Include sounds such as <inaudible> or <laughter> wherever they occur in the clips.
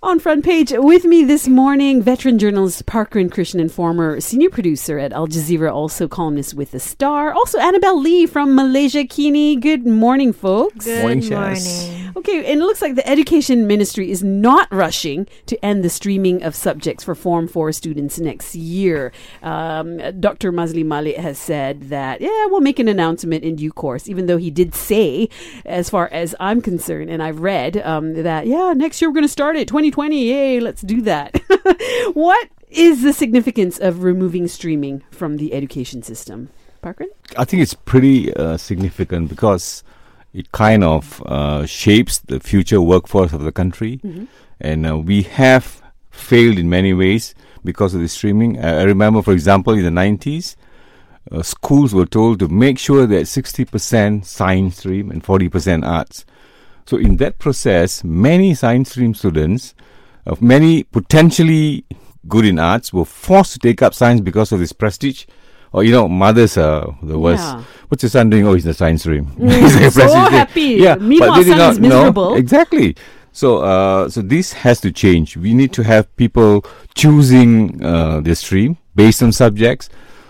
On front page with me this morning, veteran journalist Parkaran Krishnan and former senior producer at Al Jazeera, also columnist with The Star. Also Annabelle Lee from Malaysiakini. Good morning, folks. Good Morning, morning. Okay, and it looks like the Education Ministry is not rushing to end the streaming of subjects for Form 4 students next year. Um, Dr. Maszlee Malik has said that, yeah, we'll make an announcement in due course, even though he did say, as far as I'm concerned, and I've read, um, that, yeah, next year we're going to start it, 2020, yay, let's do that. <laughs> what is the significance of removing streaming from the education system? Parker? I think it's pretty uh, significant because it kind of uh, shapes the future workforce of the country, and uh, we have failed in many ways because of the streaming. Uh, I remember, for example, in the nineties, uh, schools were told to make sure that sixty percent science stream and forty percent arts. So in that process, many science stream students, of many potentially good in arts, were forced to take up science because of this prestige. Or you know, mothers are the worst. Yeah. What's your son doing? Oh, he's in the science stream. <laughs> He's so happy. Yeah, Meanwhile, but they did son not is know- miserable. Exactly. So, uh, so this has to change. We need to have people choosing uh, their stream based on subjects,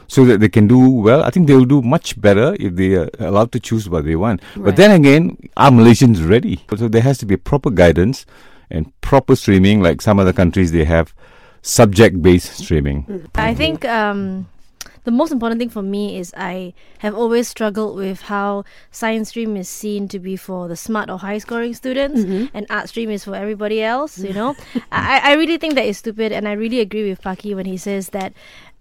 so that they can do well. I think they will do much better if they are allowed to choose what they want. Right. But then again, are Malaysians ready? So there has to be proper guidance and proper streaming. Like some other countries, they have subject-based streaming. I think um, the most important thing for me is I have always struggled with how science stream is seen to be for the smart or high scoring students, and art stream is for everybody else. You know, <laughs> I, I really think that is stupid, and I really agree with Paki when he says that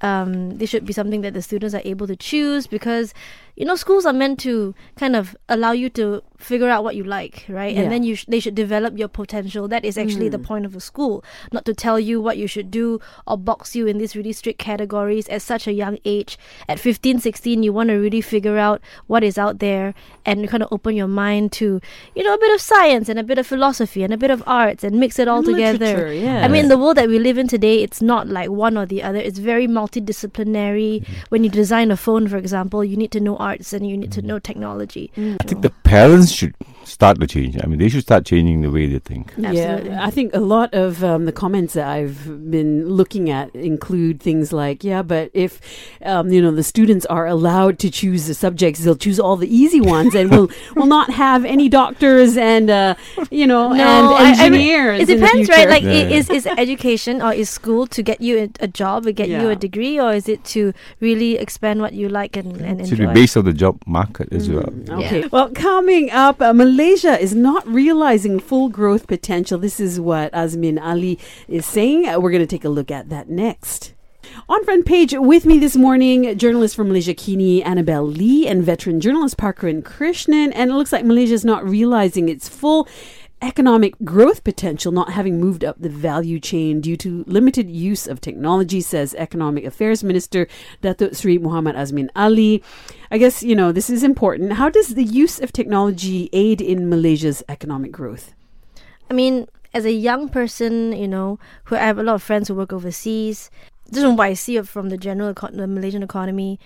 um, this should be something that the students are able to choose because you know schools are meant to kind of allow you to figure out what you like right Yeah. and then you sh- they should develop your potential that is actually the mm. point of a school not to tell you what you should do or box you in these really strict categories at such a young age at 15 16 you want to really figure out what is out there and kind of open your mind to you know a bit of science and a bit of philosophy and a bit of arts and mix it all And together yeah. I mean, the world that we live in today, it's not like one or the other. It's very multidisciplinary. Mm-hmm. When you design a phone, for example, you need to know arts and you need to mm. know technology. I think mm. the parents should start the change. I mean, they should start changing the way they think. Absolutely. Yeah, I think a lot of um, the comments that I've been looking at include things like, yeah, but if um, you know the students are allowed to choose the subjects, they'll choose all the easy ones, and we'll <laughs> will not have any doctors and uh, you know and I- I mean, engineers. it in the depends, right? future. Like, i- Yeah. is is education or is school to get you a, a job or get you a degree, or is it to really expand what you like and, and It should be based on the job market as well. Okay. Well, coming up, uh, Malaysia is not realizing full growth potential. This is what Azmin Ali is saying. Uh, we're going to take a look at that next. On front page with me this morning, journalist from Malaysiakini, Annabelle Lee, and veteran journalist Parkaran Krishnan. And it looks like Malaysia is not realizing its full economic growth potential, not having moved up the value chain due to limited use of technology, says Economic Affairs Minister Datuk Sri Muhammad Azmin Ali. I guess, you know, this is important. How does the use of technology aid in Malaysia's economic growth? I mean, as a young person, you know, who I have a lot of friends who work overseas. This is what I see from the general econ- the Malaysian economy.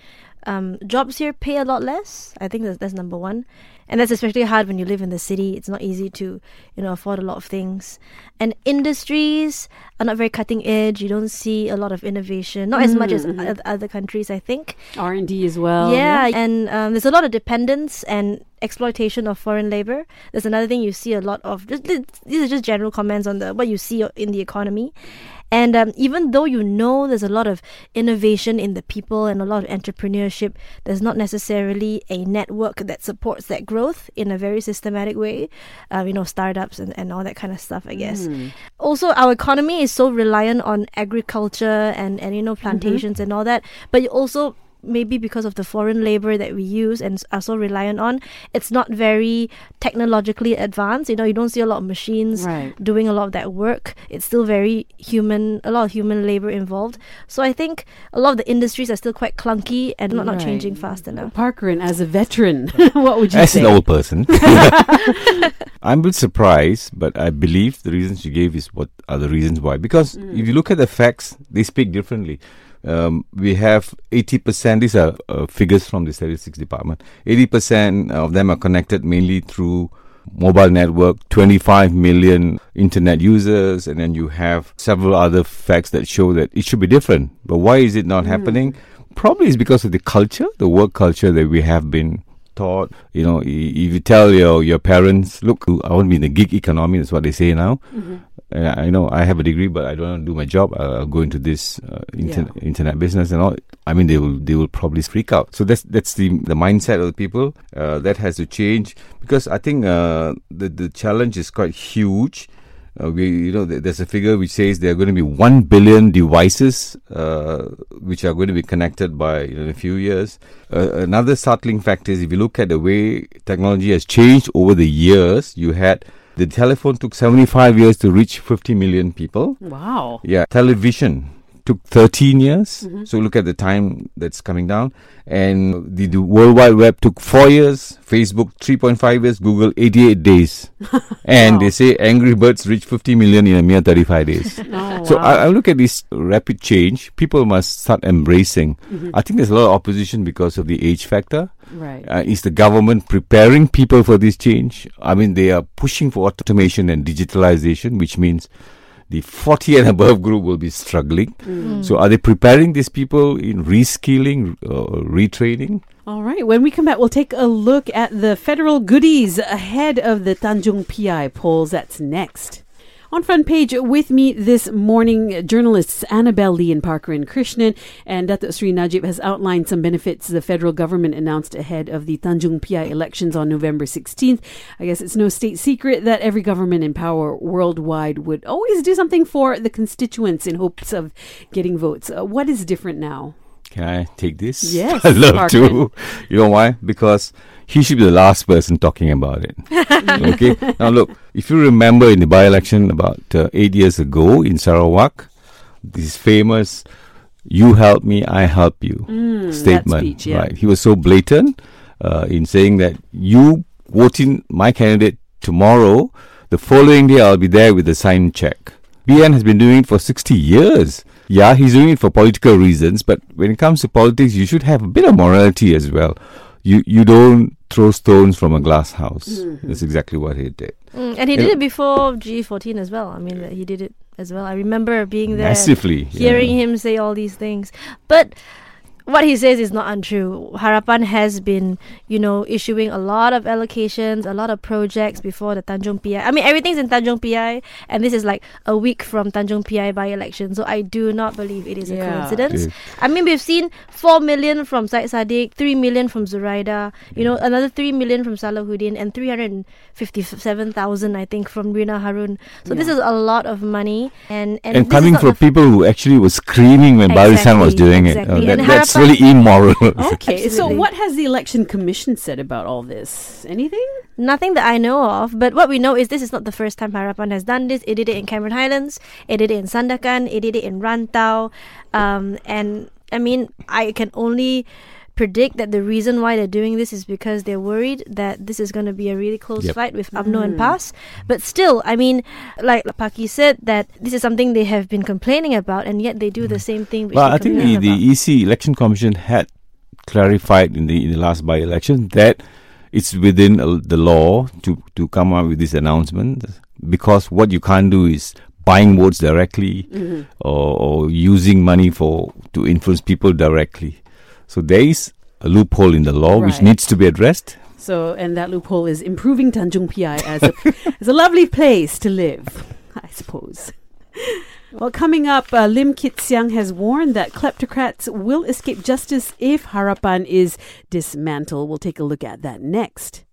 Um, jobs here pay a lot less. I think that's, that's number one, and that's especially hard when you live in the city. It's not easy to, you know, afford a lot of things. And industries are not very cutting edge. You don't see a lot of innovation, not as much as oth- other countries. I think. R&D as well. Yeah, and um, there's a lot of dependence and exploitation of foreign labor. There's another thing you see a lot of. Just, these are just general comments on the what you see in the economy. And um, even though you know there's a lot of innovation in the people and a lot of entrepreneurship, there's not necessarily a network that supports that growth in a very systematic way. Um, you know, startups and, and all that kind of stuff, I guess. Also, our economy is so reliant on agriculture and, and you know, plantations and all that. But you also maybe because of the foreign labor that we use and are so reliant on, it's not very technologically advanced. You know, you don't see a lot of machines Right. doing a lot of that work. It's still very human, a lot of human labor involved. So I think a lot of the industries are still quite clunky and not, not changing fast enough. Parkaran, as a veteran, <laughs> what would you As say? As an old person, <laughs> <laughs> I'm a bit surprised, but I believe the reasons you gave is what are the reasons why. Because mm. if you look at the facts, they speak differently. Um, we have 80%, these are uh, figures from the statistics department, 80% of them are connected mainly through mobile network, 25 million internet users, and then you have several other facts that show that it should be different. But why is it not happening? Probably it's because of the culture, the work culture that we have been taught. You know, if you tell your your parents, look, I want to be in the gig economy. That's what they say now. Uh, I know I have a degree, but I don't do my job. I'll go into this uh, inter- Yeah. internet business and all. I mean, they will they will probably freak out. So that's that's the the mindset of the people. Uh, that has to change because I think uh, the the challenge is quite huge. Uh, we, you know, there's a figure which says there are going to be one billion devices uh, which are going to be connected by you know, in a few years. Uh, another startling fact is if you look at the way technology has changed over the years, you had the telephone took 75 years to reach 50 million people. Wow. Yeah, television took 13 years. So look at the time that's coming down. And the, the World Wide Web took 4 years, Facebook 3.5 years, Google 88 days. <laughs> and Wow. they say Angry Birds reached 50 million in a mere 35 days. <laughs> Oh, So wow. I, I look at this rapid change. People must start embracing. I think there's a lot of opposition because of the age factor. right. Uh, is the government preparing people for this change? I mean, they are pushing for automation and digitalization, which means the 40 and above group will be struggling. Mm. So, are they preparing these people in reskilling or retraining? All right. When we come back, we'll take a look at the federal goodies ahead of the Tanjung Piai polls. That's next. On front page with me this morning, journalists Annabelle Lee and Parkaran Krishnan and Dato Sri Najib has outlined some benefits the federal government announced ahead of the Tanjung Piai elections on November 16th. I guess it's no state secret that every government in power worldwide would always do something for the constituents in hopes of getting votes. Uh, what is different now? Can I take this? <laughs> Yes, I love to. You know why? Because he should be the last person talking about it. <laughs> okay. Now look, if you remember in the by-election about uh, eight years ago in Sarawak, this famous "You help me, I help you" Mm, statement. speech, yeah. Right. He was so blatant uh, in saying that you voting my candidate tomorrow. The following day, I'll be there with a signed check. BN has been doing it for 60 years. Yeah, he's doing it for political reasons, but when it comes to politics, you should have a bit of morality as well. You you don't throw stones from a glass house. Mm-hmm. That's exactly what he did. Mm, and he Yeah. did it before G14 as well. I mean, he did it as well. I remember being there, Massively. yeah. hearing him say all these things. But what he says is not untrue. Harapan has been, you know, issuing a lot of allocations, a lot of projects before the Tanjung Piai. I mean, everything's in Tanjung Piai, and this is like a week from Tanjung Piai by election. So I do not believe it is a coincidence. It- I mean, we've seen 4 million from Syed Saddiq, 3 million from Zuraida, you know, another 3 million from Salahuddin, and 357,000, I think, from Rina Harun. So this is a lot of money. And, and, And coming from people who actually were screaming when Barisan was Exactly, doing it. exactly. Uh, that- And that's Harapan- really immoral. <laughs> Okay, so what has the election commission said about all this? Anything? Nothing that I know of, but what we know is this is not the first time Harapan has done this. It did it in Cameron Highlands, it did it in Sandakan, it did it in Rantau. Um, and I mean, I can only predict that the reason why they're doing this is because they're worried that this is going to be a really close Yep. fight with UMNO and mm. PAS. But still, I mean, like Paki said, that this is something they have been complaining about, and yet they do the mm. same thing. Which Well, I think the, the. EC Election Commission had clarified in the in the last by election that it's within uh, the law to to come up with this announcement because what you can't do is buying votes directly mm-hmm. or, or using money for to influence people directly. So there is a loophole in the law which needs to be addressed. So, and that loophole is improving Tanjung Piai as a, <laughs> as a lovely place to live, I suppose. Well, coming up, uh, Lim Kit Siang has warned that kleptocrats will escape justice if Harapan is dismantled. We'll take a look at that next.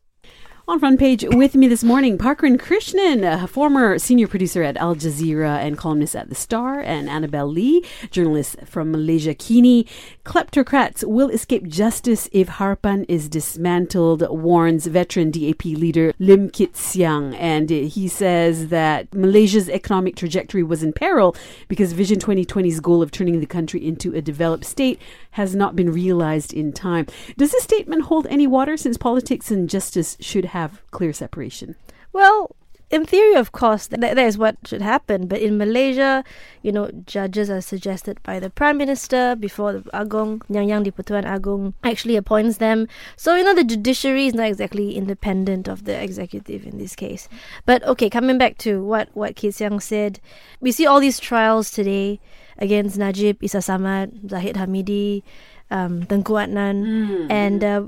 On front page with me this morning, Parkaran Krishnan, a former senior producer at Al Jazeera and columnist at The Star, and Annabelle Lee, journalist from Malaysiakini. Kleptocrats will escape justice if Harapan is dismantled, warns veteran DAP leader Lim Kit Siang. And he says that Malaysia's economic trajectory was in peril because Vision 2020's goal of turning the country into a developed state has not been realized in time. Does this statement hold any water since politics and justice should have clear separation? Well, in theory, of course, that, that is what should happen. But in Malaysia, you know, judges are suggested by the Prime Minister before the Agong, Yang Yang di Pertuan Agong actually appoints them. So, you know, the judiciary is not exactly independent of the executive in this case. But okay, coming back to what, what Kit Siang said, we see all these trials today against Najib, Isa Samad, Zahid Hamidi, um, Tengku Adnan, Mm. and uh,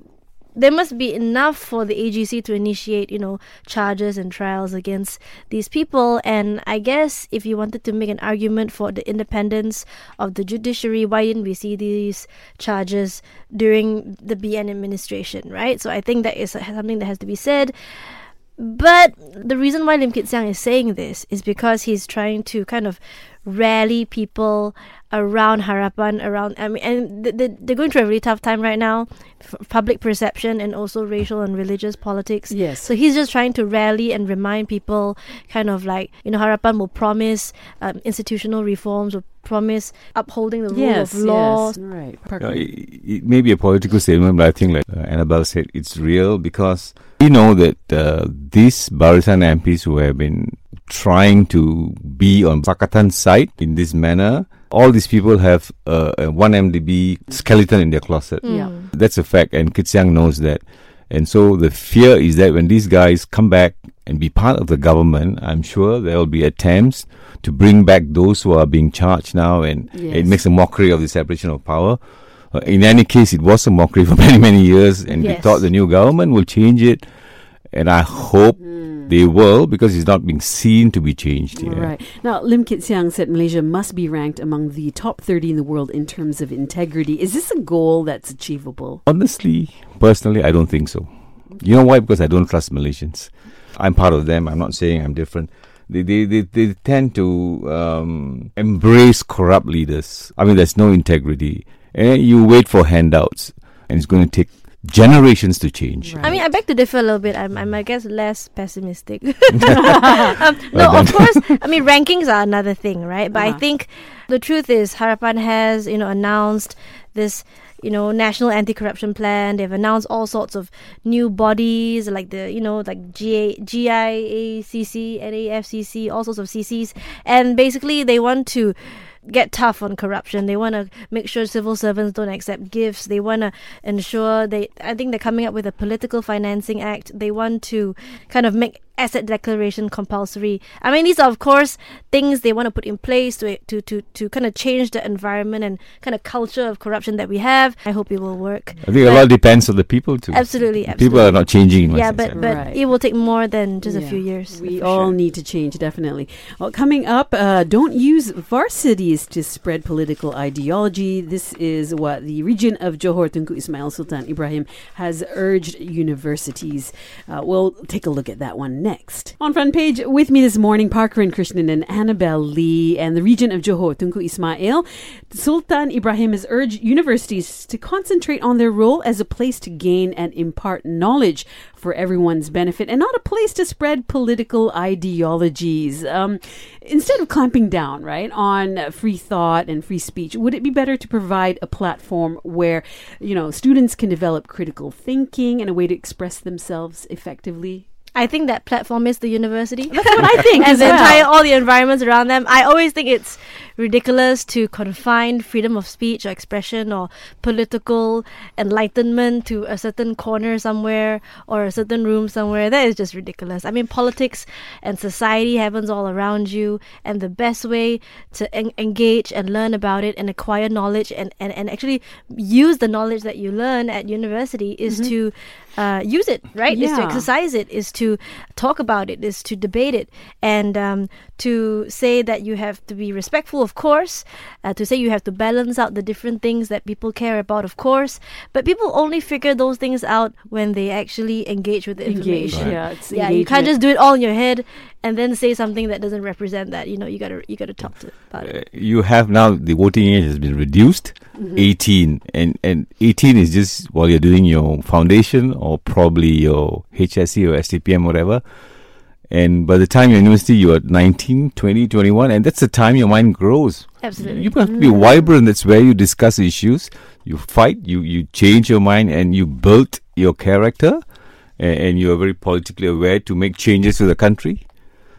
there must be enough for the AGC to initiate, you know, charges and trials against these people. And I guess if you wanted to make an argument for the independence of the judiciary, why didn't we see these charges during the BN administration, right? So I think that is something that has to be said. But the reason why Lim Kit Siang is saying this is because he's trying to kind of rally people around Harapan, around I mean, and th- th- they're going through a really tough time right now, public perception and also racial and religious politics. Yes. So he's just trying to rally and remind people, kind of like you know, Harapan will promise um, institutional reforms, will promise upholding the rule yes, of law. yes, right. Uh, Parker. it, it may be a political statement, but I think, like uh, Annabelle said, it's real because we know that uh, these Barisan MPs who have been trying to be on Pakatan side in this manner, all these people have uh, a 1MDB skeleton in their closet. Yeah. Mm. That's a fact, and Kitsiang knows that. And so the fear is that when these guys come back and be part of the government, I'm sure there will be attempts to bring back those who are being charged now, and Yes. it makes a mockery of the separation of power. Uh, in any case, it was a mockery <laughs> for many, many years, and we thought the new government will change it. And I hope they will because it's not being seen to be changed. Yeah. Right. Now, Lim Kit Siang said Malaysia must be ranked among the top 30 in the world in terms of integrity. Is this a goal that's achievable? Honestly, personally, I don't think so. You know why? Because I don't trust Malaysians. I'm part of them. I'm not saying I'm different. They, they, they, they tend to um, embrace corrupt leaders. I mean, there's no integrity. And you wait for handouts, and it's going to take generations to change. Right. I mean, I beg to differ a little bit. I'm, I'm I guess, less pessimistic. <laughs> <laughs> um, no, Well of course. I mean, rankings are another thing, right? But I Uh-huh. think the truth is, Harapan has, you know, announced this, you know, national anti-corruption plan. They've announced all sorts of new bodies, like the, you know, like GA, GIACC, NAFCC, all sorts of CCs, and basically they want to get tough on corruption. They want to make sure civil servants don't accept gifts. They want to ensure they. I think they're coming up with a political financing act. They want to kind of make asset declaration compulsory. I mean, these are of course things they want to put in place to to to to kind of change the environment and kind of culture of corruption that we have. I hope it will work. I think a But- lot depends on the people too. Absolutely, People are not changing. In one Yeah, sense, but but Right. it will take more than just a few years. We all sure. need to change, definitely. Well, coming up, uh, don't use varsities to spread political ideology. This is what the regent of Johor Tunku Ismail Sultan Ibrahim has urged universities. Uh, we'll take a look at that one next. On front page with me this morning, Parkaran Krishnan and Annabelle Lee, and the regent of Johor Tunku Ismail. Sultan Ibrahim has urged universities to concentrate on their role as a place to gain and impart knowledge for everyone's benefit and not a place to spread political ideologies. Um, instead of clamping down, right, on free thought and free speech, would it be better to provide a platform where, you know, students can develop critical thinking and a way to express themselves effectively? I think that platform is the university. That's what I think <laughs> and as the well. entire all the environments around them. I always think it's ridiculous to confine freedom of speech or expression or political enlightenment to a certain corner somewhere or a certain room somewhere. That is just ridiculous. I mean, politics and society happens all around you, and the best way to en- engage and learn about it and acquire knowledge and, and, and actually use the knowledge that you learn at university is mm-hmm. to uh, use it, right? Is to exercise it, is to talk about it, is to debate it, and um, to say that you have to be respectful, of course, uh, to say you have to balance out the different things that people care about, of course. But people only figure those things out when they actually engage with the Engage, information. yeah, it's Yeah, you can't just do it all in your head and then say something that doesn't represent that. You know, you gotta you gotta talk to about it. Uh, you have now the voting age has been reduced Mm-hmm. 18 and and 18 is just while you're doing your foundation or probably your HSC or STPM whatever and by the time you're in university you're 19 20 21 and that's the time your mind grows Absolutely. you have to be vibrant that's where you discuss issues you fight you you change your mind and you build your character and, and you are very politically aware to make changes to the country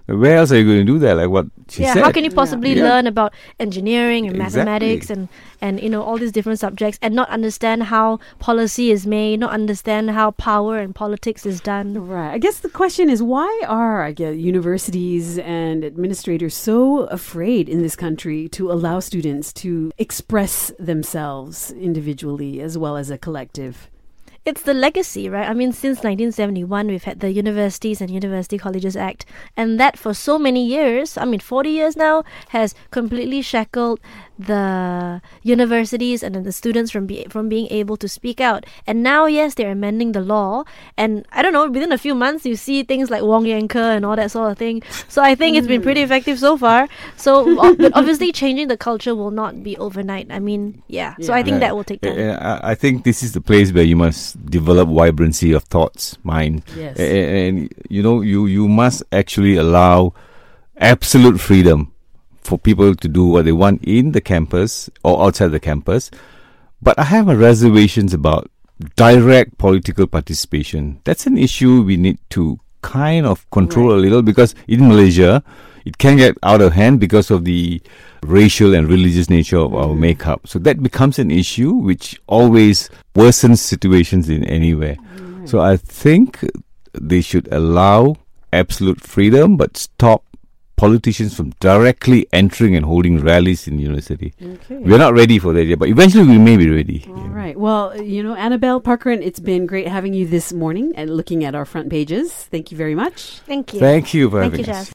Where else are you going to do that? Like what she yeah, said. how can you possibly Yeah. learn about engineering and Exactly. mathematics and and you know all these different subjects and not understand how policy is made, not understand how power and politics is done? Right. I guess the question is why are I guess universities and administrators so afraid in this country to allow students to express themselves individually as well as a collective? It's the legacy, right? I mean, since 1971, we've had the Universities and University Colleges Act, and that for so many years, I mean, 40 years now, has completely shackled the universities and then the students from be, from being able to speak out. And now, yes, they're amending the law, and I don't know, within a few months, you see things like Wong Yanke and all that sort of thing. So I think it's been pretty effective so far. So, <laughs> o- but obviously, changing the culture will not be overnight. I mean, yeah. So I think Yeah. that will take time. Uh, I I think this is the place where you must develop vibrancy of thoughts, mind, Yes. A- a- and, you know you you must actually allow absolute freedom for people to do what they want in the campus or outside the campus. But I have my reservations about direct political participation. That's an issue we need to kind of control Right. a little because in Malaysia, it can get out of hand because of the racial and religious nature of our mm. makeup. So that becomes an issue which always worsens situations in anywhere. So I think they should allow absolute freedom but stop politicians from directly entering and holding rallies in university. Okay. We're not ready for that yet, but eventually we may be ready. All right. Well, you know, Annabelle Parker, and it's been great having you this morning and looking at our front pages. Thank you very much. Thank you. Thank you for Thank having you, us. Shaz.